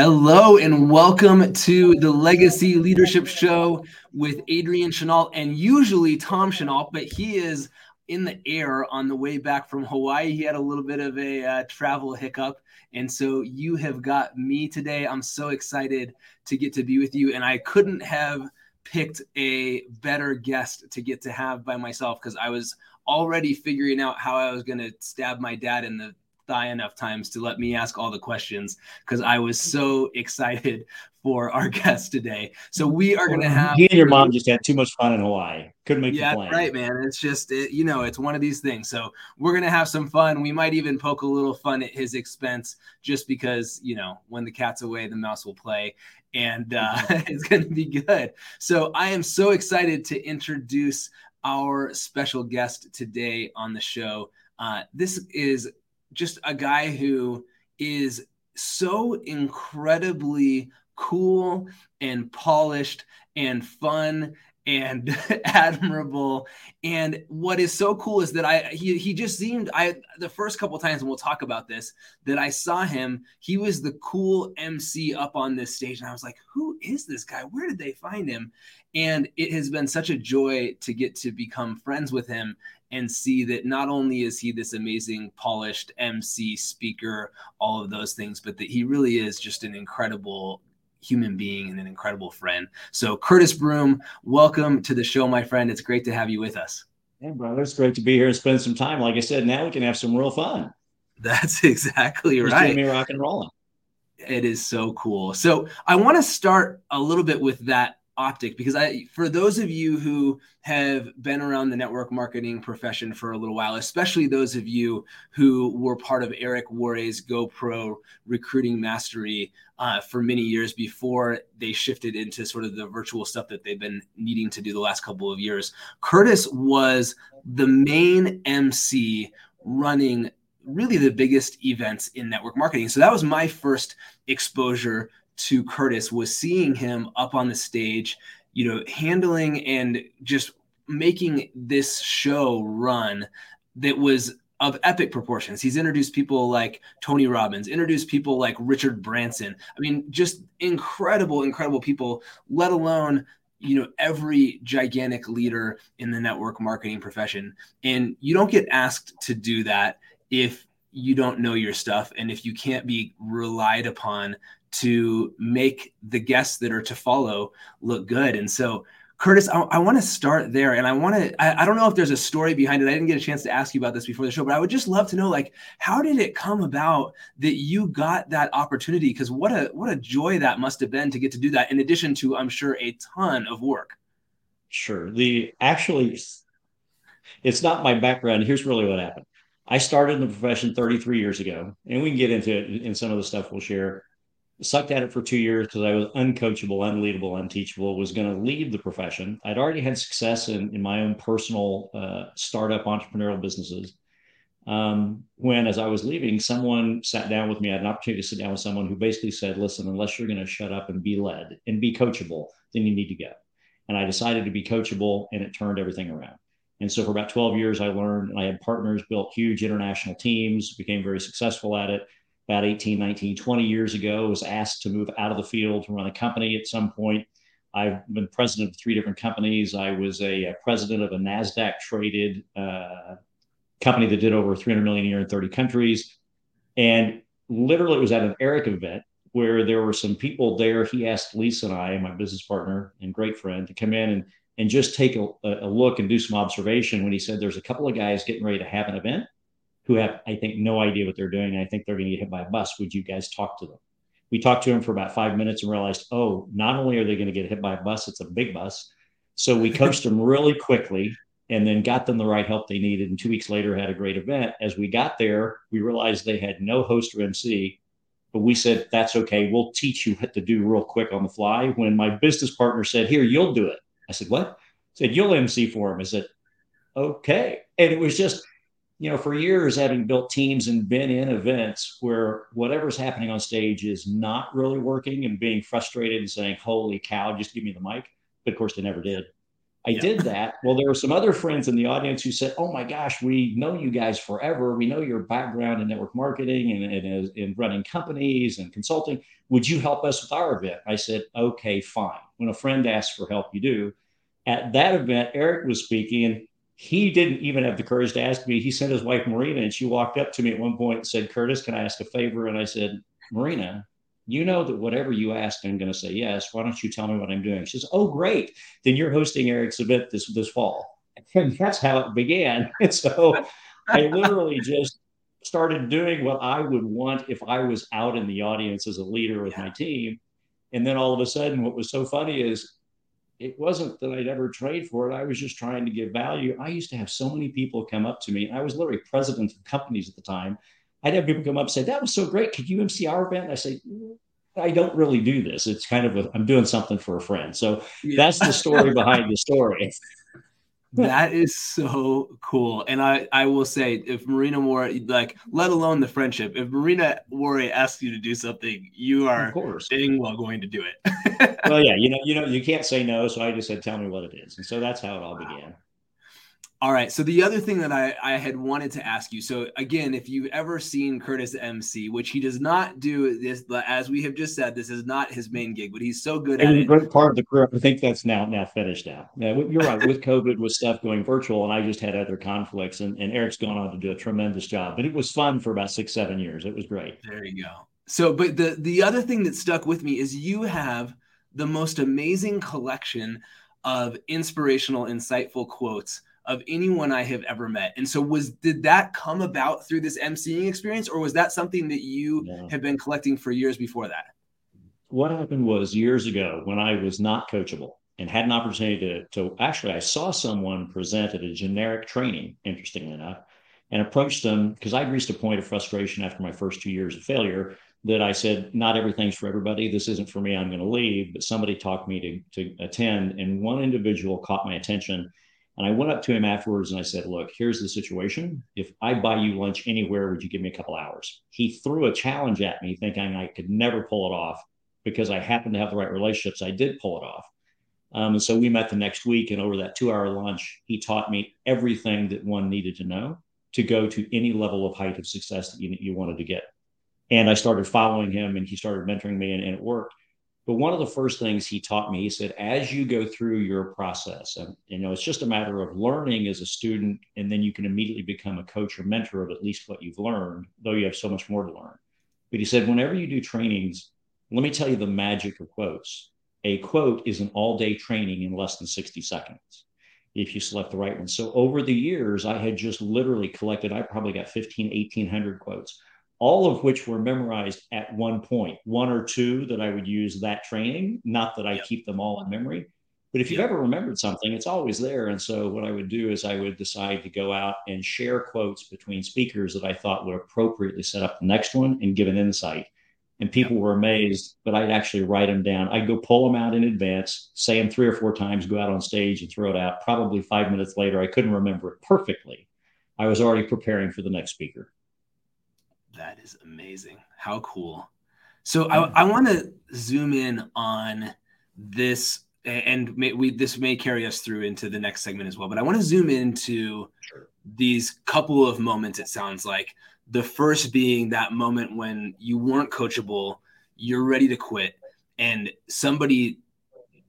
Hello and welcome to the Legacy Leadership Show with Adrian Chenault and usually Tom Chenault, but he is in the air on the way back from Hawaii. He had a little bit of a uh, travel hiccup. And so you have got me today. I'm so excited to get to be with you. And I couldn't have picked a better guest to get to have by myself because I was already figuring out how I was going to stab my dad in the thigh enough times to let me ask all the questions because I was so excited for our guest today. So we are going to have. He and your mom just had too much fun in Hawaii. Couldn't make the plan. yeah, right, man. It's just it, you know, it's one of these things. So we're going to have some fun. We might even poke a little fun at his expense, just because you know, when the cat's away, the mouse will play, and uh, it's going to be good. So I am so excited to introduce our special guest today on the show. Uh, this is just a guy who is so incredibly cool and polished and fun and admirable. And what is so cool is that I he he just seemed I the first couple times and we'll talk about this that I saw him, he was the cool MC up on this stage and I was like, "Who is this guy? Where did they find him?" And it has been such a joy to get to become friends with him and see that not only is he this amazing, polished MC, speaker, all of those things, but that he really is just an incredible human being and an incredible friend. So, Curtis Broome, welcome to the show, my friend. It's great to have you with us. Hey, brother, it's great to be here and spend some time. Like I said, now we can have some real fun. That's exactly Just right. Me rock and rolling. It is so cool. So, I want to start a little bit with that optic because I for those of you who have been around the network marketing profession for a little while, especially those of you who were part of Eric Worre's GoPro recruiting mastery uh, for many years before they shifted into sort of the virtual stuff that they've been needing to do the last couple of years. Curtis was the main MC running really the biggest events in network marketing. So that was my first exposure to Curtis was seeing him up on the stage, you know, handling and just making this show run that was of epic proportions. He's introduced people like Tony Robbins, introduced people like Richard Branson. I mean, just incredible, incredible people, let alone you know every gigantic leader in the network marketing profession and you don't get asked to do that if you don't know your stuff and if you can't be relied upon to make the guests that are to follow look good. And so, Curtis, I, I want to start there, and I want to. I, I, don't know if there's a story behind it. I didn't get a chance to ask you about this before the show, but I would just love to know, like, how did it come about that you got that opportunity? Because what a what a joy that must have been to get to do that. In addition to, I'm sure, a ton of work. Sure. The actually, it's not my background. Here's really what happened. I started in the profession 33 years ago, and we can get into it in some of the stuff we'll share sucked at it for two years because I was uncoachable, unleadable, unteachable, was going to leave the profession. I'd already had success in, in my own personal uh, startup entrepreneurial businesses. Um, when, as I was leaving, someone sat down with me. I had an opportunity to sit down with someone who basically said, Listen, unless you're going to shut up and be led and be coachable, then you need to go. And I decided to be coachable, and it turned everything around. And so for about 12 years, I learned, and I had partners, built huge international teams, became very successful at it about 18, 19, 20 years ago, was asked to move out of the field to run a company at some point. I've been president of three different companies. I was a, a president of a NASDAQ traded uh, company that did over 300 million a year in 30 countries. And literally, it was at an Eric event where there were some people there. He asked Lisa and I, my business partner and great friend, to come in and, and just take a, a look and do some observation when he said there's a couple of guys getting ready to have an event who have, I think, no idea what they're doing. And I think they're going to get hit by a bus. Would you guys talk to them? We talked to them for about five minutes and realized, oh, not only are they going to get hit by a bus, it's a big bus. So we coached them really quickly and then got them the right help they needed. And two weeks later, had a great event. As we got there, we realized they had no host or MC, but we said, that's okay. We'll teach you what to do real quick on the fly. When my business partner said, here, you'll do it. I said, what? I said, you'll MC for him. I said, okay. And it was just, you know, for years having built teams and been in events where whatever's happening on stage is not really working and being frustrated and saying, holy cow, just give me the mic. But of course, they never did. I yeah. did that. Well, there were some other friends in the audience who said, "Oh my gosh, we know you guys forever. We know your background in network marketing and, and in running companies and consulting. Would you help us with our event?" I said, "Okay, fine." When a friend asks for help, you do. At that event, Eric was speaking, and he didn't even have the courage to ask me. He sent his wife Marina, and she walked up to me at one point and said, "Curtis, can I ask a favor?" And I said, "Marina, you know that whatever you ask, I'm going to say yes. Why don't you tell me what I'm doing? She says, Oh, great. Then you're hosting Eric's event this, this fall. And that's how it began. And so I literally just started doing what I would want if I was out in the audience as a leader with my team. And then all of a sudden, what was so funny is it wasn't that I'd ever trained for it. I was just trying to give value. I used to have so many people come up to me. I was literally president of companies at the time I'd have people come up and say, "That was so great. Could you MC our event?" And I say, mm, "I don't really do this. It's kind of a, I'm doing something for a friend." So yeah. that's the story behind the story. that is so cool. And I, I will say, if Marina Worre, like, let alone the friendship, if Marina Worre asks you to do something, you are of course dang well going to do it. well, yeah, you know, you know, you can't say no. So I just said, tell me what it is. And so that's how it all began. All right. So the other thing that I, I had wanted to ask you. So again, if you've ever seen Curtis MC, which he does not do this, as we have just said, this is not his main gig, but he's so good it at it. Great part of the career. I think that's now now finished now. Yeah, you're right. With COVID, with stuff going virtual, and I just had other conflicts, and, and Eric's gone on to do a tremendous job. But it was fun for about six, seven years. It was great. There you go. So, but the the other thing that stuck with me is you have the most amazing collection of inspirational, insightful quotes of anyone I have ever met. And so was did that come about through this emceeing experience or was that something that you yeah. have been collecting for years before that? What happened was years ago when I was not coachable and had an opportunity to, to actually I saw someone present at a generic training, interestingly enough, and approached them because I'd reached a point of frustration after my first two years of failure that I said, not everything's for everybody. This isn't for me. I'm going to leave. But somebody talked me to, to attend, and one individual caught my attention and I went up to him afterwards and I said, Look, here's the situation. If I buy you lunch anywhere, would you give me a couple hours? He threw a challenge at me, thinking I could never pull it off because I happened to have the right relationships. I did pull it off. Um, and so we met the next week. And over that two hour lunch, he taught me everything that one needed to know to go to any level of height of success that you, you wanted to get. And I started following him and he started mentoring me, and, and it worked. But one of the first things he taught me, he said, as you go through your process, and you know, it's just a matter of learning as a student, and then you can immediately become a coach or mentor of at least what you've learned, though you have so much more to learn. But he said, whenever you do trainings, let me tell you the magic of quotes. A quote is an all day training in less than 60 seconds if you select the right one. So over the years, I had just literally collected, I probably got 15, 1800 quotes all of which were memorized at one point, one or two that I would use that training. Not that I keep them all in memory, but if you've ever remembered something, it's always there. And so what I would do is I would decide to go out and share quotes between speakers that I thought would appropriately set up the next one and give an insight. And people were amazed, but I'd actually write them down. I'd go pull them out in advance, say them three or four times, go out on stage and throw it out. Probably five minutes later, I couldn't remember it perfectly. I was already preparing for the next speaker. That is amazing. How cool. So I, I want to zoom in on this and may, we this may carry us through into the next segment as well but i want to zoom into sure. these couple of moments it sounds like the first being that moment when you weren't coachable you're ready to quit and somebody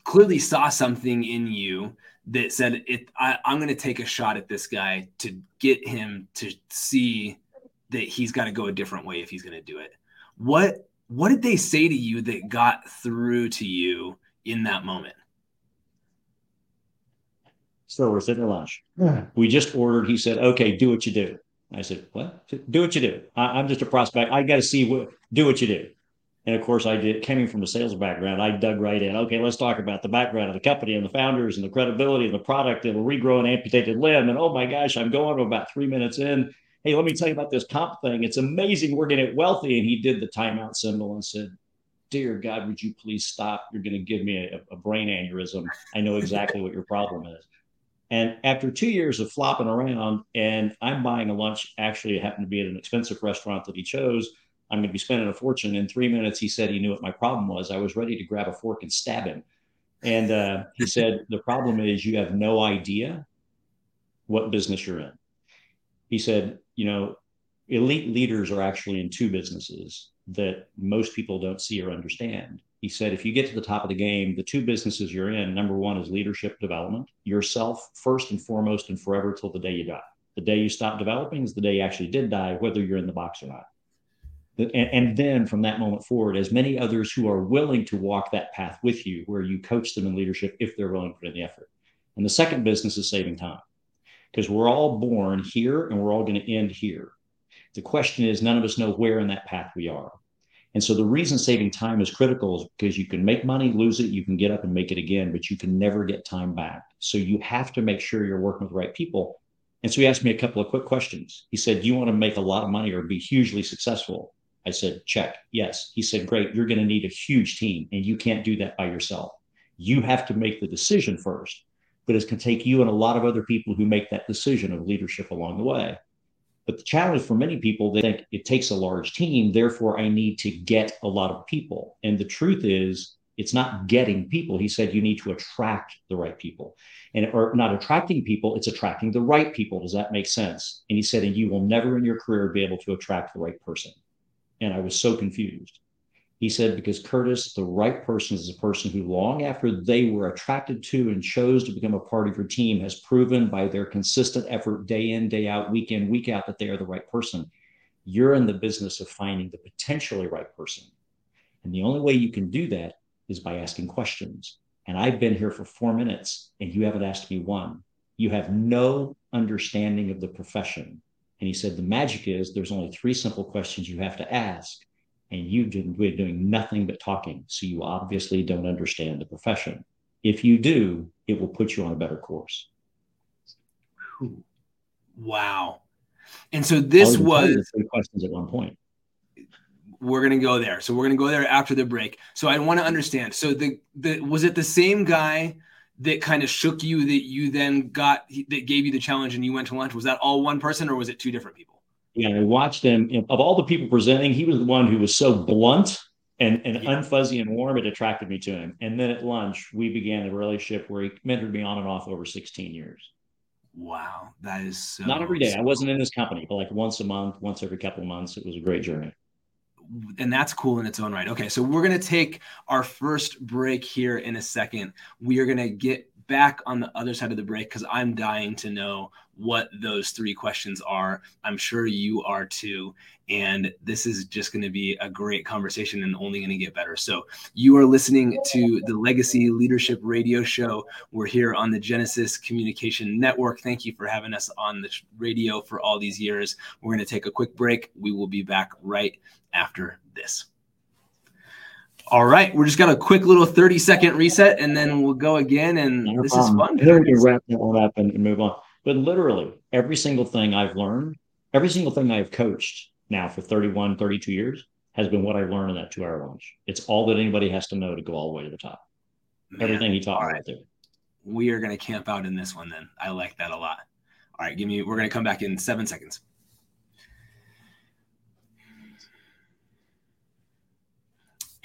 clearly saw something in you that said it I, i'm going to take a shot at this guy to get him to see that he's got to go a different way if he's going to do it. What what did they say to you that got through to you in that moment? So we're sitting at lunch. We just ordered. He said, "Okay, do what you do." I said, "What? Do what you do." I, am just a prospect. I got to see what do what you do. And of course, I did. Coming from a sales background, I dug right in. Okay, let's talk about the background of the company and the founders and the credibility of the product and a regrow an amputated limb. And oh my gosh, I'm going to about three minutes in hey, let me tell you about this comp thing. It's amazing. We're going to get wealthy. And he did the timeout symbol and said, Dear God, would you please stop? You're going to give me a, a brain aneurysm. I know exactly what your problem is. And after two years of flopping around, and I'm buying a lunch, actually, it happened to be at an expensive restaurant that he chose. I'm going to be spending a fortune. In three minutes, he said he knew what my problem was. I was ready to grab a fork and stab him. And uh, he said, the problem is you have no idea what business you're in. He said, you know, elite leaders are actually in two businesses that most people don't see or understand. He said, if you get to the top of the game, the two businesses you're in, number one is leadership development, yourself first and foremost and forever till the day you die. The day you stop developing is the day you actually did die, whether you're in the box or not. And, and, then from that moment forward, as many others who are willing to walk that path with you, where you coach them in leadership if they're willing to put in the effort. And the second business is saving time because we're all born here and we're all going to end here. The question is, none of us know where in that path we are. And so the reason saving time is critical is because you can make money, lose it, you can get up and make it again, but you can never get time back. So you have to make sure you're working with the right people. And so he asked me a couple of quick questions. He said, Do you want to make a lot of money or be hugely successful? I said, check. Yes. He said, great. You're going to need a huge team and you can't do that by yourself. You have to make the decision first, but going to take you and a lot of other people who make that decision of leadership along the way. But the challenge for many people, they think it takes a large team. Therefore, I need to get a lot of people. And the truth is, it's not getting people. He said you need to attract the right people. And or not attracting people, it's attracting the right people. Does that make sense? And he said, and you will never in your career be able to attract the right person. And I was so confused. He said, because Curtis, the right person is a person who, long after they were attracted to and chose to become a part of your team, has proven by their consistent effort day in, day out, week in, week out, that they are the right person. You're in the business of finding the potentially right person. And the only way you can do that is by asking questions. And I've been here for four minutes and you haven't asked me one. You have no understanding of the profession. And he said, the magic is there's only three simple questions you have to ask. And you've been doing nothing but talking. So you obviously don't understand the profession. If you do, it will put you on a better course. Wow. And so this was three questions at one point. We're gonna go there. So we're gonna go there after the break. So I want to understand. So the the was it the same guy that kind of shook you that you then got that gave you the challenge and you went to lunch was that all one person or was it two different people yeah i watched him of all the people presenting he was the one who was so blunt and, and yeah. unfuzzy and warm it attracted me to him and then at lunch we began a relationship where he mentored me on and off over 16 years wow that is so not every day i wasn't in his company but like once a month once every couple of months it was a great journey and that's cool in its own right. Okay, so we're going to take our first break here in a second. We are going to get back on the other side of the break because I'm dying to know what those three questions are. I'm sure you are too. And this is just going to be a great conversation and only going to get better. So, you are listening to the Legacy Leadership Radio Show. We're here on the Genesis Communication Network. Thank you for having us on the radio for all these years. We're going to take a quick break. We will be back right after this. All right, we're just got a quick little 30 second reset and then we'll go again. And no this is fun. Then we can wrap that one up and, and move on. But literally, every single thing I've learned, every single thing I've coached now for 31, 32 years has been what I learned in that two hour lunch. It's all that anybody has to know to go all the way to the top. Man, Everything he taught me right there. We are going to camp out in this one then. I like that a lot. All right, give me, we're going to come back in seven seconds.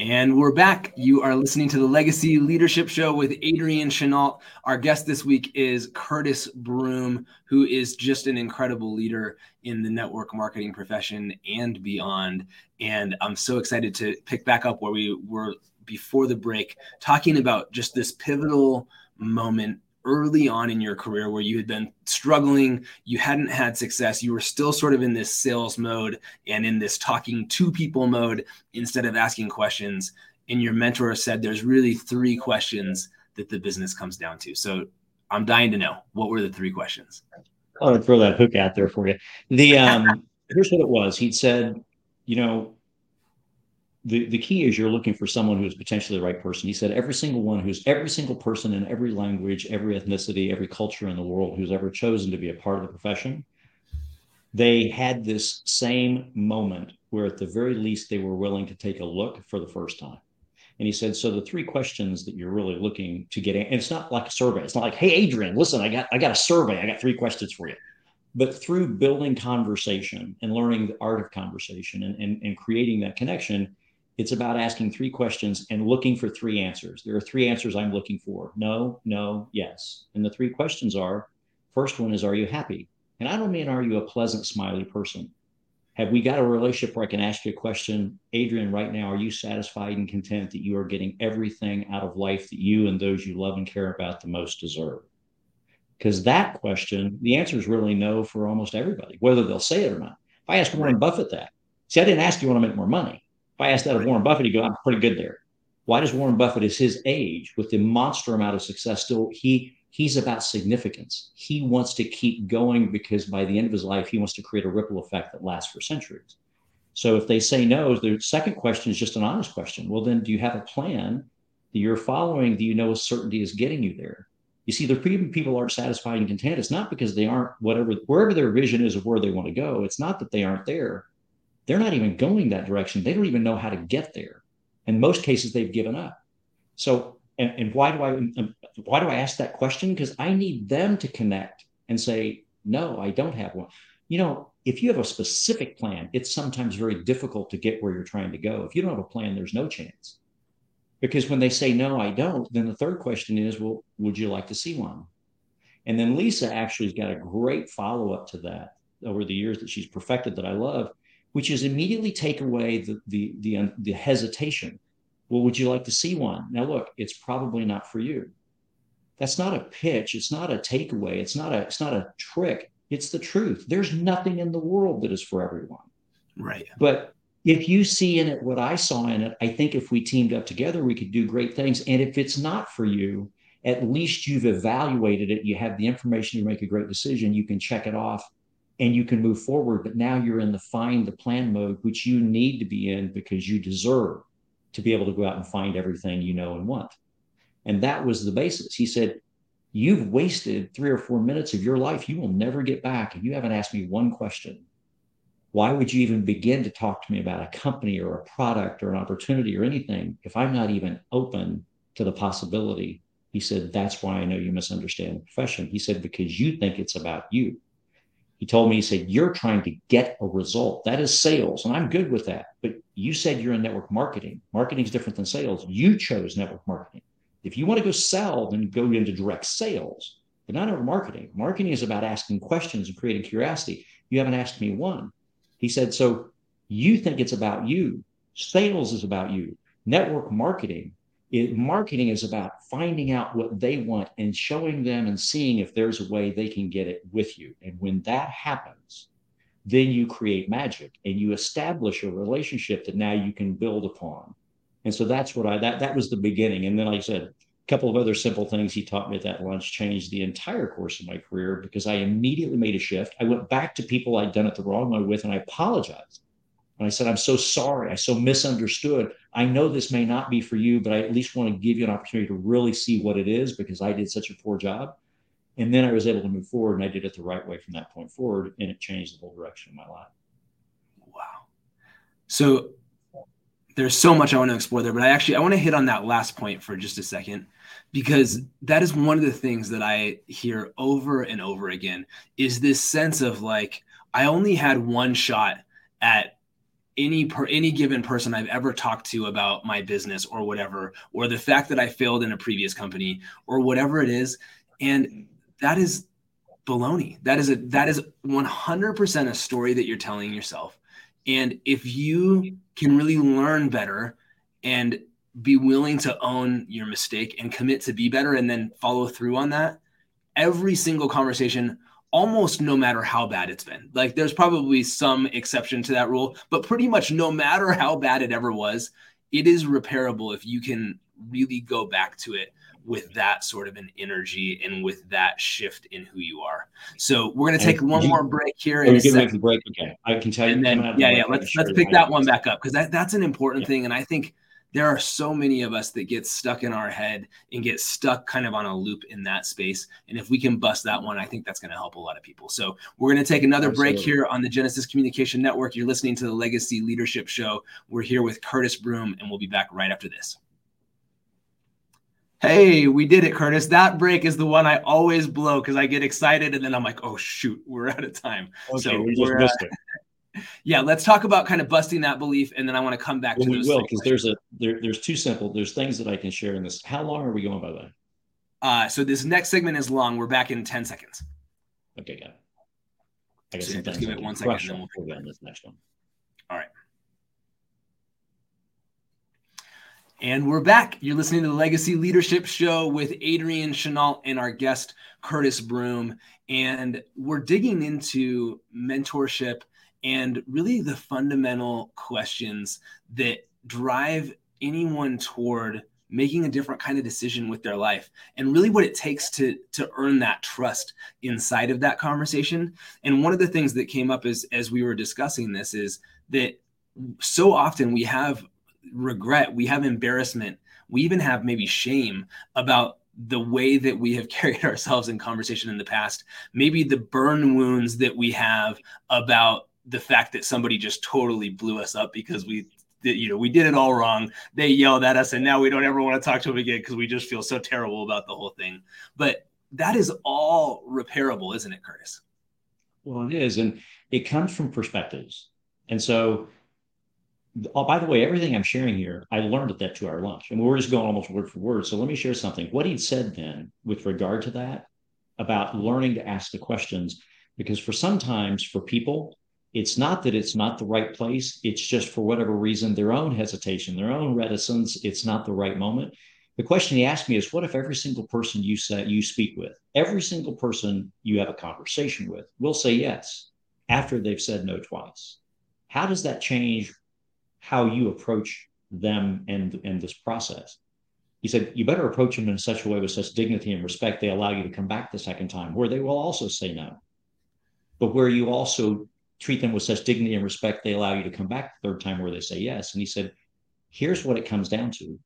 And we're back. You are listening to the Legacy Leadership Show with Adrian Chenault. Our guest this week is Curtis Broome, who is just an incredible leader in the network marketing profession and beyond. And I'm so excited to pick back up where we were before the break, talking about just this pivotal moment early on in your career where you had been struggling, you hadn't had success, you were still sort of in this sales mode and in this talking to people mode instead of asking questions. And your mentor said there's really three questions that the business comes down to. So I'm dying to know what were the three questions? I want to throw that hook out there for you. The um, here's what it was. He'd said, you know, the, the key is you're looking for someone who's potentially the right person. He said every single one who's every single person in every language, every ethnicity, every culture in the world who's ever chosen to be a part of the profession, they had this same moment where at the very least they were willing to take a look for the first time. And he said, so the three questions that you're really looking to get, and it's not like a survey. It's not like, hey, Adrian, listen, I got I got a survey. I got three questions for you. But through building conversation and learning the art of conversation and, and, and creating that connection, It's about asking three questions and looking for three answers. There are three answers I'm looking for no, no, yes. And the three questions are first one is, Are you happy? And I don't mean, Are you a pleasant, smiley person? Have we got a relationship where I can ask you a question, Adrian, right now, are you satisfied and content that you are getting everything out of life that you and those you love and care about the most deserve? Because that question, the answer is really no for almost everybody, whether they'll say it or not. If I ask Warren Buffett that, see, I didn't ask you want to make more money. If I asked that of Warren Buffett, he'd go, I'm pretty good there. Why does Warren Buffett, is his age, with the monster amount of success, still he he's about significance. He wants to keep going because by the end of his life, he wants to create a ripple effect that lasts for centuries. So if they say no, the second question is just an honest question. Well, then do you have a plan that you're following that you know a certainty is getting you there? You see, the reason people aren't satisfied and content, it's not because they aren't whatever, wherever their vision is of where they want to go. It's not that they aren't there. They're not even going that direction. They don't even know how to get there. In most cases, they've given up. So and, and why do I um, why do I ask that question? Because I need them to connect and say, no, I don't have one. You know, if you have a specific plan, it's sometimes very difficult to get where you're trying to go. If you don't have a plan, there's no chance. Because when they say no, I don't, then the third question is, well, would you like to see one? And then Lisa actually has got a great follow up to that over the years that she's perfected that I love, which is immediately take away the the the, the hesitation well, would you like to see one? Now, look, it's probably not for you. That's not a pitch. It's not a takeaway. It's not a, it's not a trick. It's the truth. There's nothing in the world that is for everyone. Right. But if you see in it what I saw in it, I think if we teamed up together, we could do great things. And if it's not for you, at least you've evaluated it. You have the information to make a great decision. You can check it off and you can move forward. But now you're in the find the plan mode, which you need to be in because you deserve to be able to go out and find everything you know and want. And that was the basis. He said, You've wasted three or four minutes of your life you will never get back. And you haven't asked me one question. Why would you even begin to talk to me about a company or a product or an opportunity or anything if I'm not even open to the possibility? He said, That's why I know you misunderstand the profession. He said, Because you think it's about you. He told me, he said, You're trying to get a result. That is sales. And I'm good with that. But you said you're in network marketing. Marketing is different than sales. You chose network marketing. If you want to go sell, then go into direct sales, but not over marketing. Marketing is about asking questions and creating curiosity. You haven't asked me one. He said, So you think it's about you. Sales is about you. Network marketing it, marketing is about finding out what they want and showing them and seeing if there's a way they can get it with you. And when that happens, then you create magic and you establish a relationship that now you can build upon. And so that's what I that that was the beginning. And then like I said, a couple of other simple things he taught me at that lunch changed the entire course of my career because I immediately made a shift. I went back to people I'd done it the wrong way with and I apologized. And I said, I'm so sorry. I so misunderstood. I know this may not be for you, but I at least want to give you an opportunity to really see what it is because I did such a poor job. And then I was able to move forward and I did it the right way from that point forward. And it changed the whole direction of my life. Wow. So there's so much I want to explore there, but I actually I want to hit on that last point for just a second because that is one of the things that I hear over and over again is this sense of like I only had one shot at any per any given person I've ever talked to about my business or whatever, or the fact that I failed in a previous company or whatever it is. And that is baloney. That is a that is 100% a story that you're telling yourself. And if you can really learn better and be willing to own your mistake and commit to be better and then follow through on that, every single conversation almost no matter how bad it's been. Like there's probably some exception to that rule, but pretty much no matter how bad it ever was, it is repairable if you can really go back to it with that sort of an energy and with that shift in who you are. So we're going to take one more break here. In a second. break. Okay, I can tell you. And then, yeah, yeah. Let's let's pick that one back up because that, that's an important yeah. thing, and I think there are so many of us that get stuck in our head and get stuck kind of on a loop in that space. And if we can bust that one, I think that's going to help a lot of people. So we're going to take another Absolutely. break here on the Genesis Communication Network. You're listening to the Legacy Leadership Show. We're here with Curtis Broome, and we'll be back right after this. Hey, we did it, Curtis. That break is the one I always blow because I get excited and then I'm like, oh shoot, we're out of time. Okay, so we just uh, missed it. Yeah, let's talk about kind of busting that belief, and then I want to come back well, to we will because there's a there, there's two simple there's things that I can share in this. How long are we going by the way? Uh, so this next segment is long. We're back in ten seconds. Okay, got it. I guess so just give it one second, and then we'll on this next one. All right. And we're back. You're listening to the Legacy Leadership Show with Adrian Chenault and our guest, Curtis Broome. And we're digging into mentorship and really the fundamental questions that drive anyone toward making a different kind of decision with their life and really what it takes to to earn that trust inside of that conversation. And one of the things that came up as as we were discussing this is that so often we have regret we have embarrassment we even have maybe shame about the way that we have carried ourselves in conversation in the past. Maybe the burn wounds that we have about the fact that somebody just totally blew us up because we you know, we did it all wrong. They yelled at us, and now we don't ever want to talk to them again because we just feel so terrible about the whole thing. But that is all repairable, isn't it, Curtis? Well, it is, and it comes from perspectives. And so, oh, by the way, everything I'm sharing here, I learned at that two-hour lunch, and we're just going almost word for word. So let me share something. What he'd said then, with regard to that, about learning to ask the questions, because for sometimes for people it's not that it's not the right place. It's just for whatever reason, their own hesitation, their own reticence, it's not the right moment. The question he asked me is what if every single person you say you speak with, every single person you have a conversation with will say yes after they've said no twice? How does that change how you approach them and, and this process? He said, you better approach them in such a way with such dignity and respect, they allow you to come back the second time, where they will also say no. But where you also treat them with such dignity and respect, they allow you to come back the third time where they say yes. And he said, here's what it comes down to.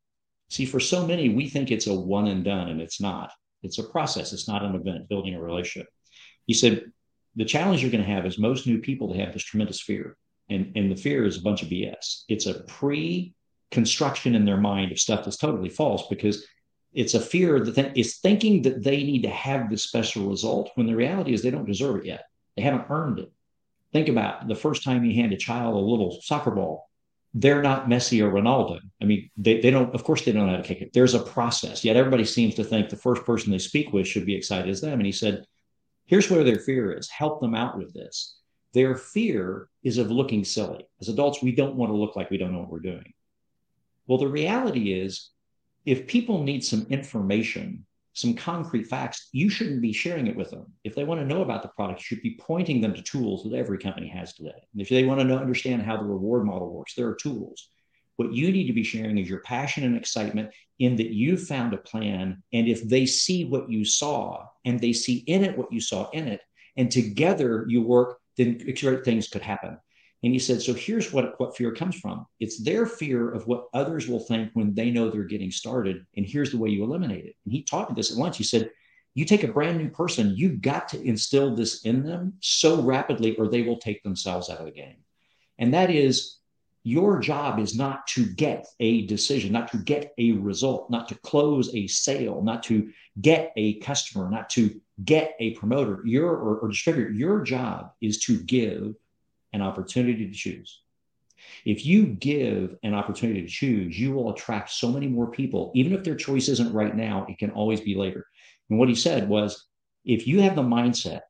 See, for so many, we think it's a one and done, and it's not. It's a process, it's not an event, building a relationship. He said, the challenge you're going to have is most new people they have this tremendous fear. And, and the fear is a bunch of BS. It's a pre construction in their mind of stuff that's totally false because it's a fear that th- is thinking that they need to have this special result when the reality is they don't deserve it yet. They haven't earned it think about the first time you hand a child a little soccer ball they're not Messi or Ronaldo. I mean, they, they don't, of course, they don't know how to kick it. There's a process. Yet everybody seems to think the first person they speak with should be excited as them. And he said, here's where their fear is help them out with this. Their fear is of looking silly. As adults, we don't want to look like we don't know what we're doing. Well, the reality is, if people need some information some concrete facts, you shouldn't be sharing it with them. If they want to know about the product, you should be pointing them to tools that every company has today. And if they want to know, understand how the reward model works, there are tools. What you need to be sharing is your passion and excitement in that you found a plan. And if they see what you saw and they see in it what you saw in it, and together you work, then great things could happen. And he said, So here's what, what fear comes from it's their fear of what others will think when they know they're getting started. And here's the way you eliminate it. And he taught me this at lunch. He said, You take a brand new person, you've got to instill this in them so rapidly, or they will take themselves out of the game. And that is, your job is not to get a decision, not to get a result, not to close a sale, not to get a customer, not to get a promoter, your or, or distributor. Your job is to give an opportunity to choose. If you give an opportunity to choose, you will attract so many more people. Even if their choice isn't right now, it can always be later. And what he said was if you have the mindset,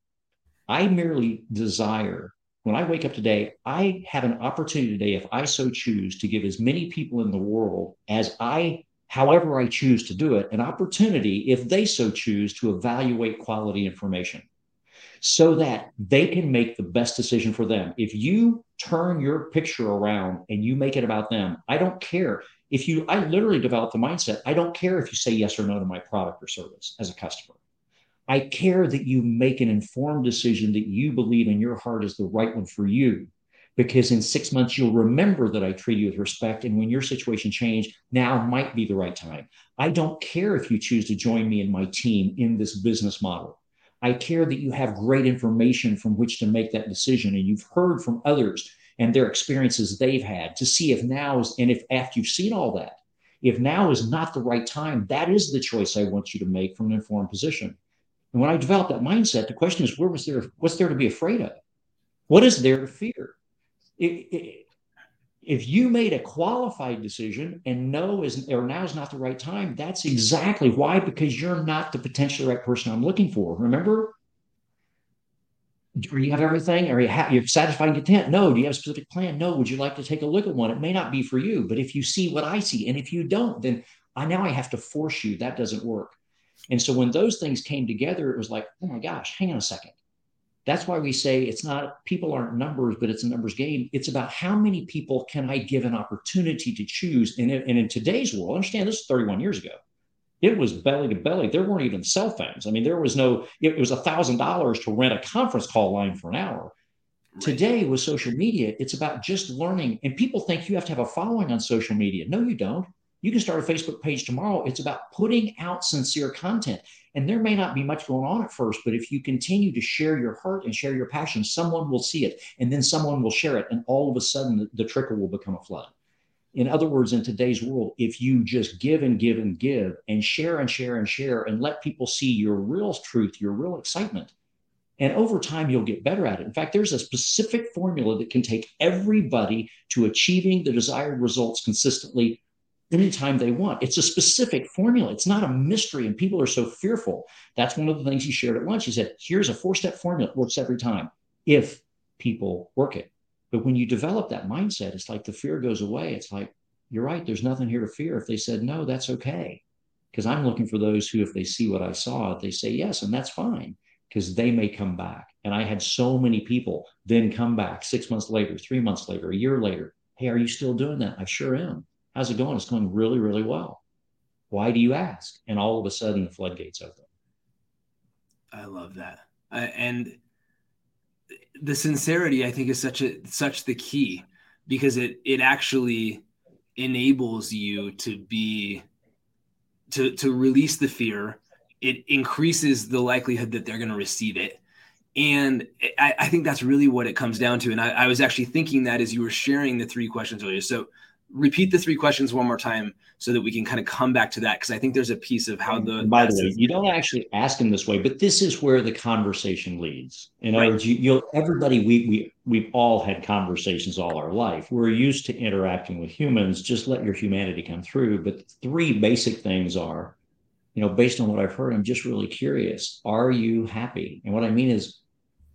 I merely desire, when I wake up today, I have an opportunity today, if I so choose, to give as many people in the world as I, however I choose to do it, an opportunity, if they so choose, to evaluate quality information so that they can make the best decision for them. If you turn your picture around and you make it about them, I don't care. If you, I literally developed the mindset, I don't care if you say yes or no to my product or service as a customer. I care that you make an informed decision that you believe in your heart is the right one for you. Because in six months, you'll remember that I treat you with respect. And when your situation changed, now might be the right time. I don't care if you choose to join me and my team in this business model. I care that you have great information from which to make that decision. And you've heard from others and their experiences they've had to see if now is, and if after you've seen all that, if now is not the right time, that is the choice I want you to make from an informed position. And when I developed that mindset, the question is, where was there, what's there to be afraid of? What is there to fear? If you made a qualified decision and no is or now is not the right time, that's exactly why, because you're not the potentially right person I'm looking for. Remember? Do you have everything? Are you ha- you're satisfied and content? No. Do you have a specific plan? No. Would you like to take a look at one? It may not be for you, but if you see what I see, and if you don't, then I now I have to force you. That doesn't work. And so when those things came together, it was like, oh my gosh, hang on a second. That's why we say it's not people aren't numbers, but it's a numbers game. It's about how many people can I give an opportunity to choose. And, and in today's world, understand this is 31 years ago. It was belly to belly. There weren't even cell phones. I mean, there was no, it was a thousand dollars to rent a conference call line for an hour. Today with social media, it's about just learning. And people think you have to have a following on social media. No, you don't. You can start a Facebook page tomorrow. It's about putting out sincere content. And there may not be much going on at first, but if you continue to share your heart and share your passion, someone will see it and then someone will share it. And all of a sudden, the, the trickle will become a flood. In other words, in today's world, if you just give and give and give and share and share and share and let people see your real truth, your real excitement, and over time, you'll get better at it. In fact, there's a specific formula that can take everybody to achieving the desired results consistently anytime they want. It's a specific formula. It's not a mystery, and people are so fearful. That's one of the things he shared at lunch. He said, "Here's a four-step formula. It works every time if people work it." But when you develop that mindset, it's like the fear goes away. It's like you're right. There's nothing here to fear. If they said no, that's okay, because I'm looking for those who, if they see what I saw, they say yes, and that's fine because they may come back. And I had so many people then come back six months later, three months later, a year later. Hey, are you still doing that? I sure am. How's it going? It's going really, really well. Why do you ask? And all of a sudden, the floodgates open. I love that. I, and the sincerity, I think, is such a such the key because it it actually enables you to be to to release the fear. It increases the likelihood that they're going to receive it. And I, I, think that's really what it comes down to. And I, I was actually thinking that as you were sharing the three questions earlier. So repeat the three questions one more time so that we can kind of come back to that because I think there's a piece of how the. By the way, you don't actually ask them this way, but this is where the conversation leads. In other words, you, you'll everybody we we we've all had conversations all our life. We're used to interacting with humans. Just let your humanity come through. But three basic things are, you know, based on what I've heard, I'm just really curious. Are you happy? And what I mean is,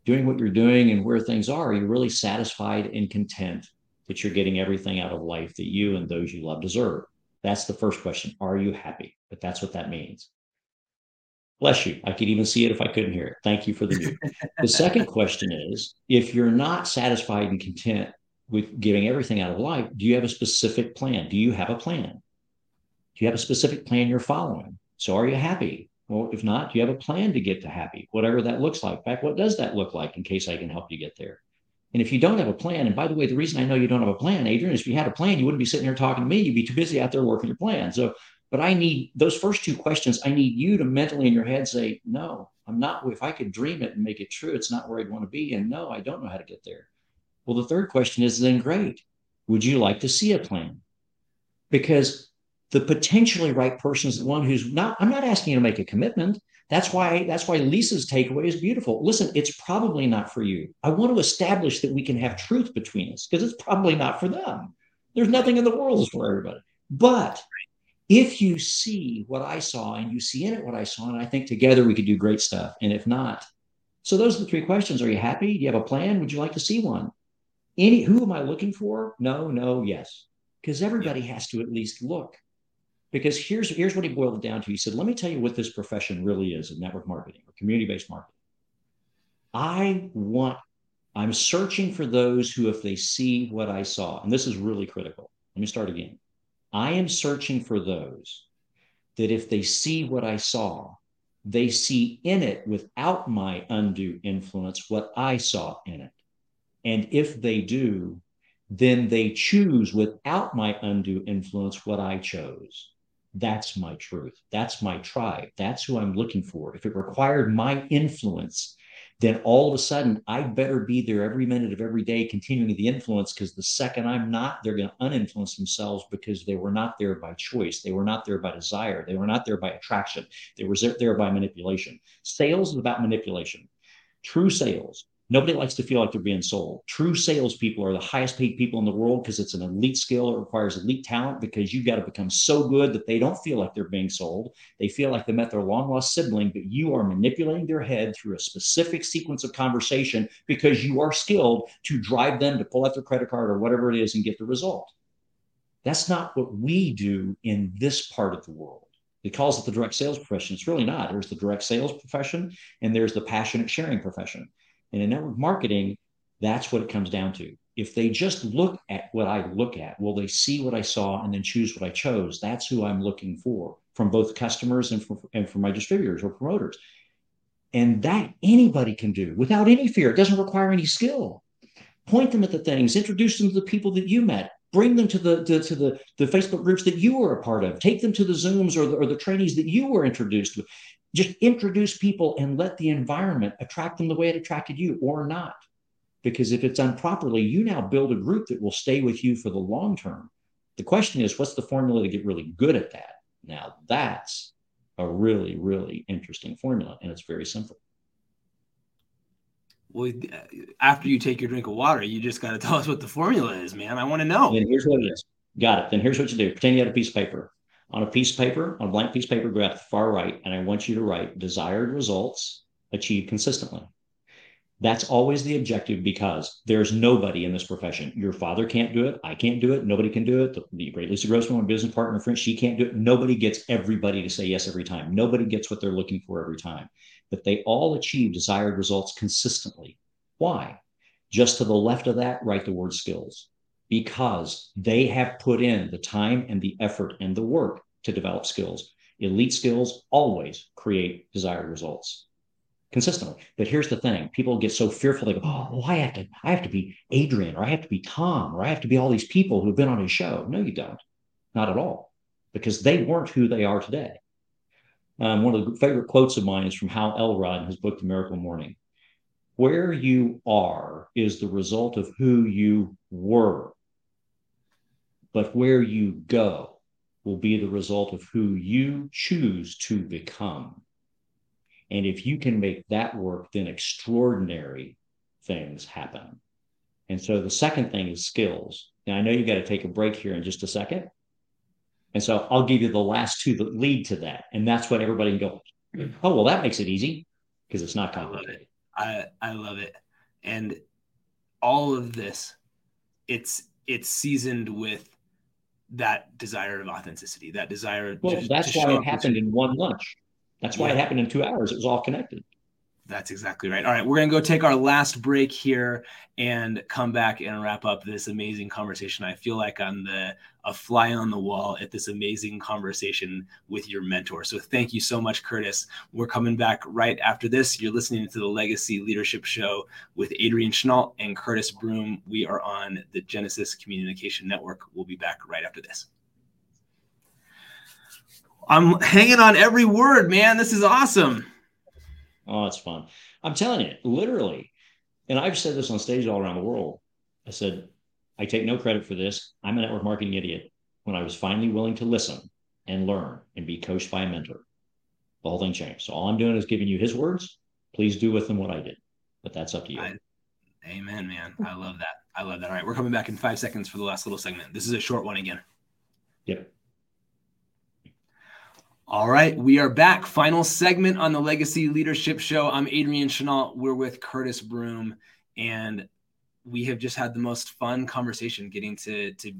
doing what you're doing and where things are. Are you really satisfied and content? That you're getting everything out of life that you and those you love deserve? That's the first question. Are you happy? But that's what that means. Bless you. I could even see it if I couldn't hear it. Thank you for the mute. the second question is if you're not satisfied and content with giving everything out of life, do you have a specific plan? Do you have a plan? Do you have a specific plan you're following? So are you happy? Well, if not, do you have a plan to get to happy, whatever that looks like? In fact, what does that look like in case I can help you get there? And if you don't have a plan, and by the way, the reason I know you don't have a plan, Adrian, is if you had a plan, you wouldn't be sitting here talking to me. You'd be too busy out there working your plan. So, but I need those first two questions. I need you to mentally in your head say, no, I'm not. If I could dream it and make it true, it's not where I'd want to be. And no, I don't know how to get there. Well, the third question is then great. Would you like to see a plan? Because the potentially right person is the one who's not, I'm not asking you to make a commitment. That's why that's why Lisa's takeaway is beautiful. Listen, it's probably not for you. I want to establish that we can have truth between us because it's probably not for them. There's nothing in the world is for everybody. But if you see what I saw and you see in it what I saw, and I think together we could do great stuff. And if not, so those are the three questions. Are you happy? Do you have a plan? Would you like to see one? Any who am I looking for? No, no, yes. Because everybody has to at least look because here's here's what he boiled it down to. He said, "Let me tell you what this profession really is in network marketing or community-based marketing. I want I'm searching for those who, if they see what I saw, and this is really critical. Let me start again. I am searching for those that if they see what I saw, they see in it without my undue influence what I saw in it. And if they do, then they choose without my undue influence what I chose. That's my truth. That's my tribe. That's who I'm looking for. If it required my influence, then all of a sudden I'd better be there every minute of every day, continuing the influence. Because the second I'm not, they're going to uninfluence themselves because they were not there by choice. They were not there by desire. They were not there by attraction. They were there by manipulation. Sales is about manipulation. True sales Nobody likes to feel like they're being sold. True salespeople are the highest paid people in the world because it's an elite skill. It requires elite talent because you've got to become so good that they don't feel like they're being sold. They feel like they met their long lost sibling, but you are manipulating their head through a specific sequence of conversation because you are skilled to drive them to pull out their credit card or whatever it is and get the result. That's not what we do in this part of the world. It calls it the direct sales profession. It's really not. There's the direct sales profession and there's the passionate sharing profession. And in network marketing, that's what it comes down to. If they just look at what I look at, will they see what I saw and then choose what I chose? That's who I'm looking for from both customers and from, and from my distributors or promoters. And that anybody can do without any fear. It doesn't require any skill. Point them at the things, introduce them to the people that you met, bring them to the to, to, the, the facebook groups that you were a part of take them to the zooms or the, or the trainings that you were introduced to just introduce people and let the environment attract them the way it attracted you or not. Because if it's done properly, you now build a group that will stay with you for the long term. The question is, what's the formula to get really good at that? Now, that's a really, really interesting formula, and it's very simple. Well, after you take your drink of water, you just got to tell us what the formula is, man. I want to know. And here's what it is. Got it. Then here's what you do. Pretend you had a piece of paper on a piece of paper, on a blank piece of paper, to the far right, and I want you to write desired results achieved consistently. That's always the objective because there's nobody in this profession. Your father can't do it. I can't do it. Nobody can do it. The, the great Lisa Grossman, my business partner, friend, she can't do it. Nobody gets everybody to say yes every time. Nobody gets what they're looking for every time. But they all achieve desired results consistently. Why? Just to the left of that, write the word skills because they have put in the time and the effort and the work to develop skills. Elite skills always create desired results consistently. But here's the thing: people get so fearful. They go, "Oh, well, I have to, I have to be Adrian, or I have to be Tom, or I have to be all these people who've been on his show." No, you don't. Not at all, because they weren't who they are today. Um, one of the favorite quotes of mine is from Hal Elrod in his book, The Miracle Morning. Where you are is the result of who you were but where you go will be the result of who you choose to become. And if you can make that work, then extraordinary things happen. And so the second thing is skills. Now, I know you got to take a break here in just a second. And so I'll give you the last two that lead to that. And that's what everybody can go, oh, well, that makes it easy because it's not complicated. I love it. I, I love it. And all of this, it's it's seasoned with that desire of authenticity, that desire. Well, to, that's to why it happened in one lunch. That's why yeah. it happened in two hours. It was all connected. That's exactly right. All right, we're going to go take our last break here and come back and wrap up this amazing conversation. I feel like I'm the a fly on the wall at this amazing conversation with your mentor. So thank you so much, Curtis. We're coming back right after this. You're listening to the Legacy Leadership Show with Adrian Chenault and Curtis Broome. We are on the Genesis Communication Network. We'll be back right after this. I'm hanging on every word, man. This is awesome. Oh, it's fun. I'm telling you, literally. And I've said this on stage all around the world. I said, I take no credit for this. I'm a network marketing idiot. When I was finally willing to listen and learn and be coached by a mentor, the whole thing changed. So all I'm doing is giving you his words. Please do with them what I did. But that's up to you. I, amen, man. I love that. I love that. All right. We're coming back in five seconds for the last little segment. This is a short one again. Yep. All right, we are back. Final segment on the Legacy Leadership Show. I'm Adrian Chenault. We're with Curtis Broome, and we have just had the most fun conversation getting to to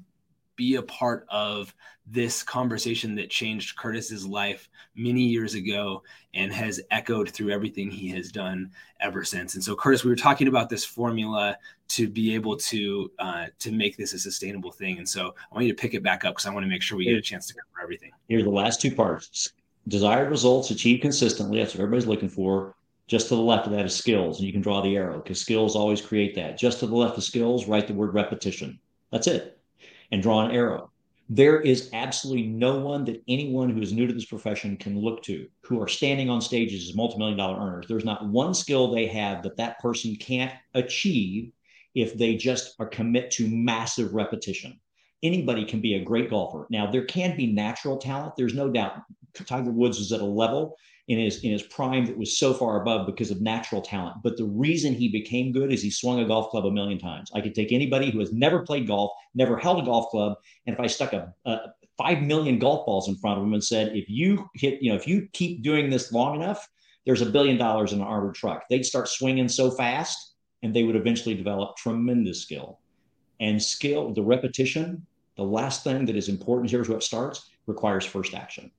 be a part of this conversation that changed Curtis's life many years ago and has echoed through everything he has done ever since. And so, Curtis, we were talking about this formula to be able to uh, to make this a sustainable thing. And so, I want you to pick it back up because I want to make sure we get a chance to cover everything. Here are the last two parts: desired results achieved consistently. That's what everybody's looking for. Just to the left of that is skills, and you can draw the arrow because skills always create that. Just to the left of skills, write the word repetition. That's it, and draw an arrow. There is absolutely no one that anyone who is new to this profession can look to who are standing on stages as multi-million dollar earners. There's not one skill they have that that person can't achieve if they just are commit to massive repetition. Anybody can be a great golfer. Now there can be natural talent. There's no doubt tiger woods is at a level in his in his prime that was so far above because of natural talent. But the reason he became good is he swung a golf club a million times. I could take anybody who has never played golf, never held a golf club, and if I stuck a, a five million golf balls in front of him and said, if you hit, you know, if you keep doing this long enough, there's a billion dollars in an armored truck. They'd start swinging so fast, and they would eventually develop tremendous skill. And skill, the repetition, the last thing that is important here is what starts requires first action.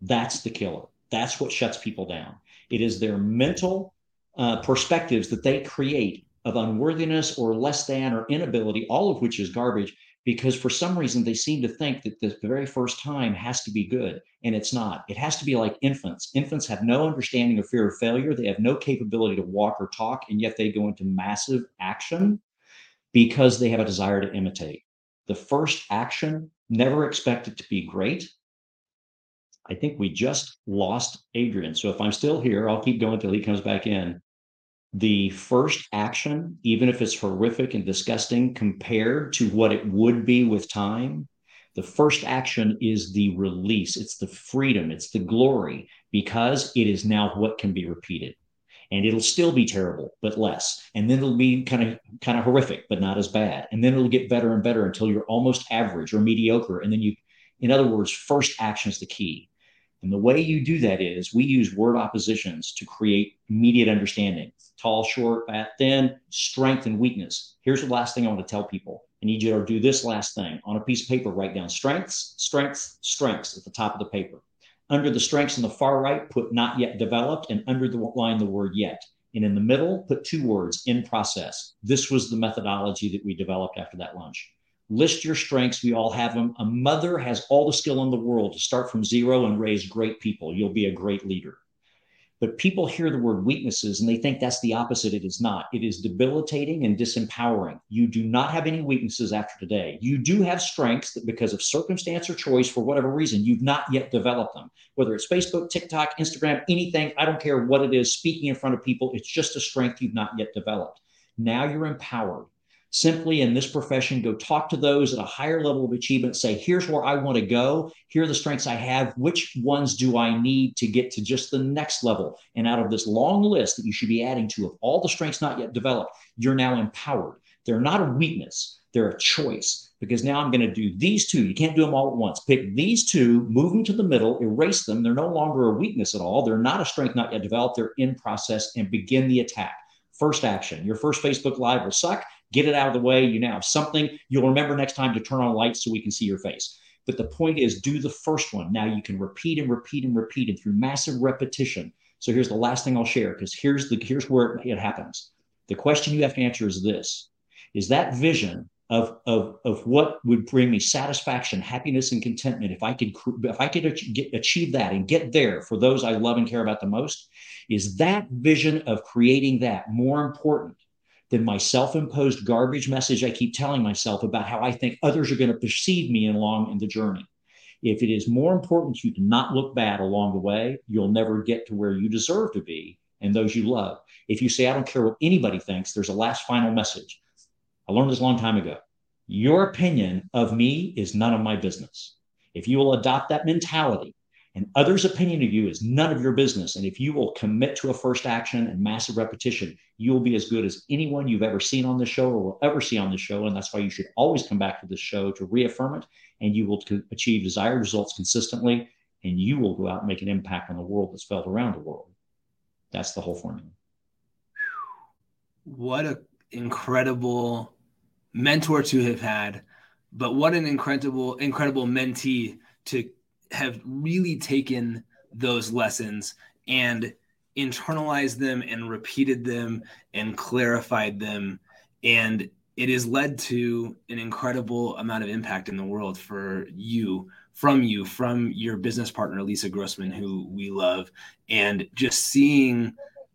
That's the killer. That's what shuts people down. It is their mental uh, perspectives that they create of unworthiness or less than or inability, all of which is garbage, because for some reason they seem to think that the, very first time has to be good, and it's not. It has to be like infants. Infants have no understanding of fear of failure, they have no capability to walk or talk, and yet they go into massive action because they have a desire to imitate. The first action, never expect it to be great I think we just lost Adrian. So if I'm still here, I'll keep going until he comes back in. The first action, even if it's horrific and disgusting compared to what it would be with time, the first action is the release. It's the freedom. It's the glory because it is now what can be repeated. And it'll still be terrible, but less. And then it'll be kind of kind of horrific, but not as bad. And then it'll get better and better until you're almost average or mediocre. And then you, in other words, first action is the key. And the way you do that is we use word oppositions to create immediate understanding tall, short, fat, thin, strength, and weakness. Here's the last thing I want to tell people. I need you to do this last thing on a piece of paper. Write down strengths, strengths, strengths at the top of the paper. Under the strengths in the far right, put not yet developed, and under the line, the word yet. And in the middle, put two words in process. This was the methodology that we developed after that lunch list your strengths. We all have them. A mother has all the skill in the world to start from zero and raise great people. You'll be a great leader. But people hear the word weaknesses and they think that's the opposite. It is not. It is debilitating and disempowering. You do not have any weaknesses after today. You do have strengths that, because of circumstance or choice, for whatever reason, you've not yet developed them. Whether it's Facebook, TikTok, Instagram, anything, I don't care what it is, speaking in front of people, it's just a strength you've not yet developed. Now you're empowered simply in this profession go talk to those at a higher level of achievement say here's where i want to go. Here are the strengths i have. Which ones do i need to get to just the next level? And out of this long list that you should be adding to of all the strengths not yet developed you're now empowered. They're not a weakness they're a choice. Because now i'm going to do these two. You can't do them all at once. Pick these two move them to the middle erase them. They're no longer a weakness at all. They're not a strength not yet developed. They're in process and begin the attack. First action. Your first facebook live will suck Get it out of the way. You now have something you'll remember next time to turn on lights so we can see your face. But the point is, do the first one. Now you can repeat and repeat and repeat and through massive repetition. So here's the last thing I'll share because here's the here's where it happens. The question you have to answer is this: Is that vision of, of, of what would bring me satisfaction, happiness, and contentment if I could if I could get, achieve that and get there for those I love and care about the most? Is that vision of creating that more important than my self imposed garbage message I keep telling myself about how I think others are going to perceive me along in the journey. If it is more important to you to not look bad along the way, you'll never get to where you deserve to be and those you love. If you say, I don't care what anybody thinks, there's a last final message. I learned this a long time ago. Your opinion of me is none of my business. If you will adopt that mentality, and others' opinion of you is none of your business. And if you will commit to a first action and massive repetition, you will be as good as anyone you've ever seen on this show or will ever see on this show. And that's why you should always come back to this show to reaffirm it. And you will achieve desired results consistently. And you will go out and make an impact on the world that's felt around the world. That's the whole formula. What an incredible mentor to have had, but what an incredible, incredible mentee to have really taken those lessons and internalized them and repeated them and clarified them. And it has led to an incredible amount of impact in the world for you from you from your business partner lisa grossman who we love. And just seeing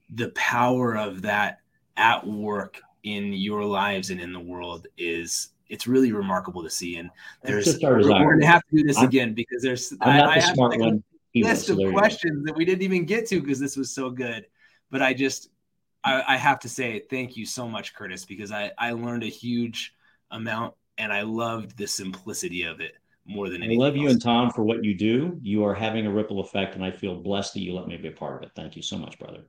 the power of that at work in your lives and in the world is it's really remarkable to see. And there's we're, going to have to do this I'm, again because there's I'm not I, the I smart one. list of questions that we didn't even get to because this was so good. But I just I, I have to say thank you so much, Curtis, because I I learned a huge amount and I loved the simplicity of it more than anything. I love you and Tom for what you do. You are having a ripple effect, and I feel blessed that you let me be a part of it. Thank you so much, brother.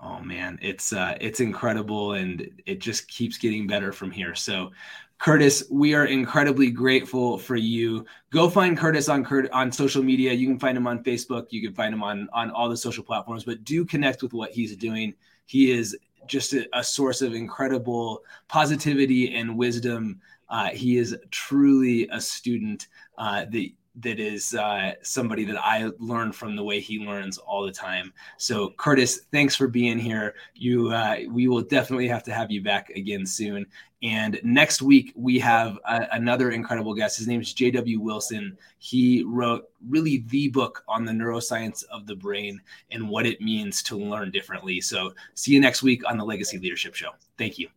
Oh man, it's uh, it's incredible, and it just keeps getting better from here. So, Curtis, we are incredibly grateful for you. Go find Curtis on Curt on social media. You can find him on Facebook. You can find him on on all the social platforms. But do connect with what he's doing. He is just a, a source of incredible positivity and wisdom. Uh, he is truly a student uh, that that is uh, somebody that I learn from the way he learns all the time. So, Curtis, thanks for being here. You, uh, we will definitely have to have you back again soon. And next week we have a, another incredible guest. His name is J.W. Wilson. He wrote really the book on the neuroscience of the brain and what it means to learn differently. So, see you next week on the Legacy Leadership Show. Thank you.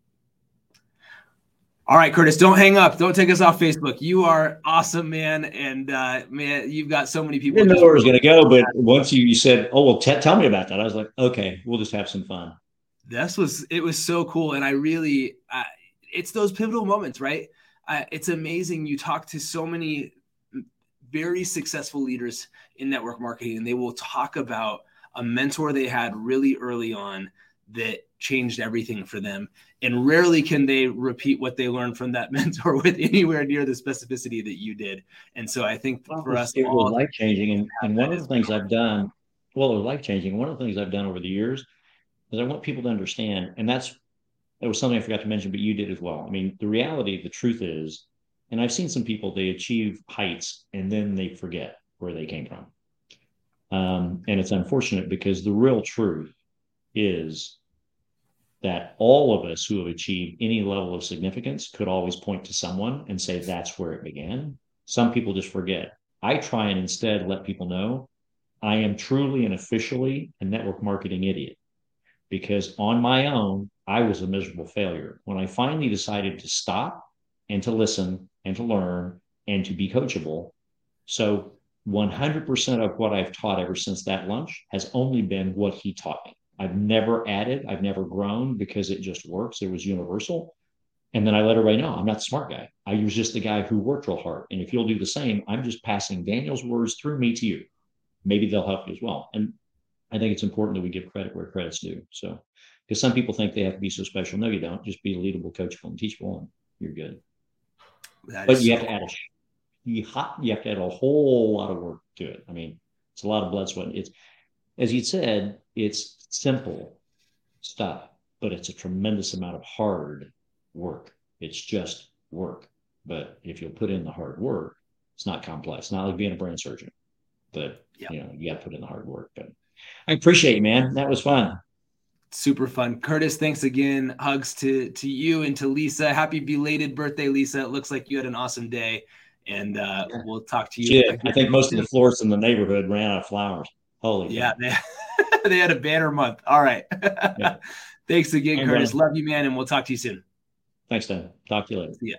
All right, Curtis, don't hang up. Don't take us off Facebook. You are awesome, man. And uh, man, you've got so many people. I didn't know where it was going to go, but once you, you said, "Oh well, t- tell me about that," I was like, "Okay, we'll just have some fun." This was it was so cool, and I really, uh, it's those pivotal moments, right? Uh, it's amazing. You talk to so many very successful leaders in network marketing, and they will talk about a mentor they had really early on that changed everything for them. And rarely can they repeat what they learned from that mentor with anywhere near the specificity that you did. And so I think well, for us, it was life changing. And, and one of the things I've done, well, it was life changing. One of the things I've done over the years is I want people to understand, and that's that was something I forgot to mention, but you did as well. I mean, the reality, the truth is, and I've seen some people they achieve heights and then they forget where they came from. Um, and it's unfortunate because the real truth is that all of us who have achieved any level of significance could always point to someone and say that's where it began. Some people just forget. I try and instead let people know I am truly and officially a network marketing idiot because on my own, I was a miserable failure. When I finally decided to stop and to listen and to learn and to be coachable. So 100% of what I've taught ever since that lunch has only been what he taught me. I've never added, I've never grown because it just works. It was universal. And then I let everybody know I'm not the smart guy. I was just the guy who worked real hard. And if you'll do the same, I'm just passing Daniel's words through me to you. Maybe they'll help you as well. And I think it's important that we give credit where credit's due. So, because some people think they have to be so special. No, you don't. Just be leadable, coachable, and teachable, and you're good. but you so have to add a you have to add a whole lot of work to it. I mean, it's a lot of blood, sweat. It's as you said, it's simple stuff, but it's a tremendous amount of hard work. It's just work. But if you'll put in the hard work, it's not complex. It's not like being a brain surgeon, but yep. you know, you got to put in the hard work. But I appreciate you, man. That was fun. Super fun. Curtis, thanks again. Hugs to to you and to Lisa. Happy belated birthday, Lisa. It looks like you had an awesome day. And uh, we'll talk to you. Yeah, I think most of the florists in the neighborhood ran out of flowers. Holy yeah, they, they, had a banner month. All right. yeah. Thanks again, Curtis. Love you, man, and we'll talk to you soon. Thanks, Dan. Talk to you later. Yeah.